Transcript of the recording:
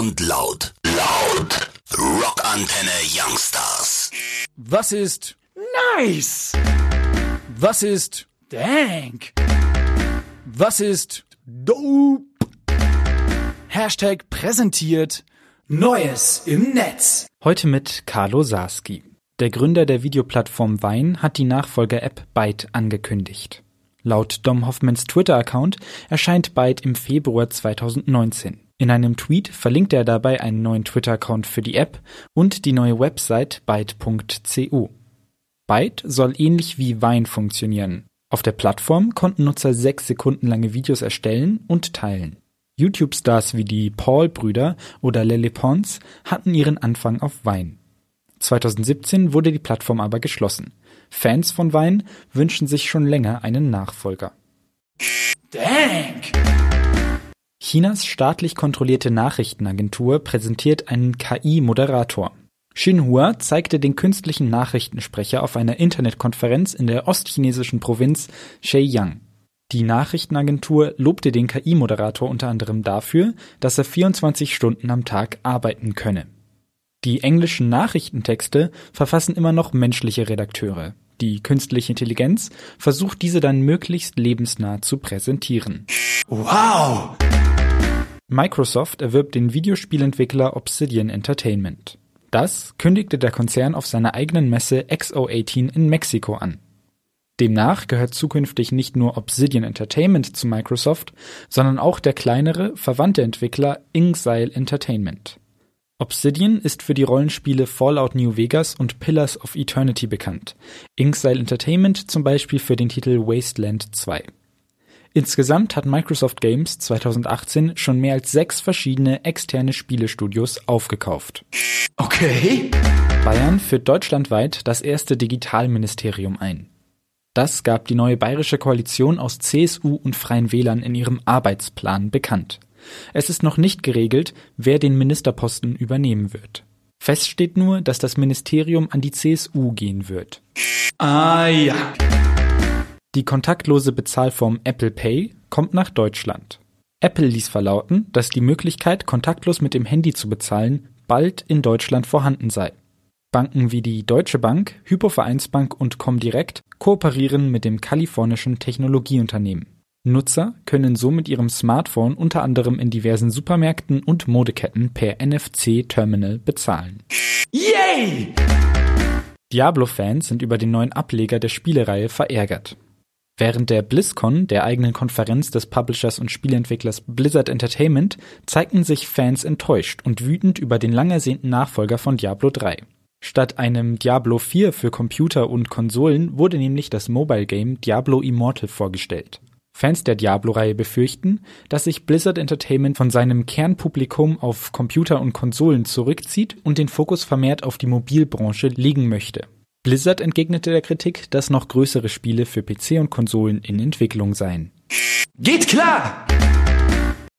und laut. Laut. Rockantenne Youngstars. Was ist Nice! Was ist Dank! Was ist dope? Hashtag präsentiert Neues im Netz. Heute mit Carlo Sarski. Der Gründer der Videoplattform Vine hat die Nachfolger-App Byte angekündigt. Laut Dom Hoffmans Twitter-Account erscheint Byte im Februar 2019. In einem Tweet verlinkt er dabei einen neuen Twitter-Account für die App und die neue Website byte.cu. Byte soll ähnlich wie Vine funktionieren. Auf der Plattform konnten Nutzer sechs Sekunden lange Videos erstellen und teilen. YouTube-Stars wie die Paul-Brüder oder Lele Pons hatten ihren Anfang auf Vine. 2017 wurde die Plattform aber geschlossen. Fans von Vine wünschen sich schon länger einen Nachfolger. Dank! Chinas staatlich kontrollierte Nachrichtenagentur präsentiert einen KI-Moderator. Xinhua zeigte den künstlichen Nachrichtensprecher auf einer Internetkonferenz in der ostchinesischen Provinz Sheiyang. Die Nachrichtenagentur lobte den KI-Moderator unter anderem dafür, dass er 24 Stunden am Tag arbeiten könne. Die englischen Nachrichtentexte verfassen immer noch menschliche Redakteure. Die künstliche Intelligenz versucht diese dann möglichst lebensnah zu präsentieren. Wow! Microsoft erwirbt den Videospielentwickler Obsidian Entertainment. Das kündigte der Konzern auf seiner eigenen Messe XO18 in Mexiko an. Demnach gehört zukünftig nicht nur Obsidian Entertainment zu Microsoft, sondern auch der kleinere, verwandte Entwickler Inxile Entertainment. Obsidian ist für die Rollenspiele Fallout New Vegas und Pillars of Eternity bekannt, Inxile Entertainment zum Beispiel für den Titel Wasteland 2. Insgesamt hat Microsoft Games 2018 schon mehr als sechs verschiedene externe Spielestudios aufgekauft. Okay. Bayern führt deutschlandweit das erste Digitalministerium ein. Das gab die neue bayerische Koalition aus CSU und Freien Wählern in ihrem Arbeitsplan bekannt. Es ist noch nicht geregelt, wer den Ministerposten übernehmen wird. Fest steht nur, dass das Ministerium an die CSU gehen wird. Ah ja. Die kontaktlose Bezahlform Apple Pay kommt nach Deutschland. Apple ließ verlauten, dass die Möglichkeit, kontaktlos mit dem Handy zu bezahlen, bald in Deutschland vorhanden sei. Banken wie die Deutsche Bank, Hypovereinsbank und Comdirect kooperieren mit dem kalifornischen Technologieunternehmen. Nutzer können so mit ihrem Smartphone unter anderem in diversen Supermärkten und Modeketten per NFC-Terminal bezahlen. Yay! Diablo-Fans sind über den neuen Ableger der Spielereihe verärgert. Während der BlizzCon, der eigenen Konferenz des Publishers und Spieleentwicklers Blizzard Entertainment, zeigten sich Fans enttäuscht und wütend über den lang ersehnten Nachfolger von Diablo 3. Statt einem Diablo 4 für Computer und Konsolen wurde nämlich das Mobile Game Diablo Immortal vorgestellt. Fans der Diablo-Reihe befürchten, dass sich Blizzard Entertainment von seinem Kernpublikum auf Computer und Konsolen zurückzieht und den Fokus vermehrt auf die Mobilbranche legen möchte. Blizzard entgegnete der Kritik, dass noch größere Spiele für PC und Konsolen in Entwicklung seien. Geht klar!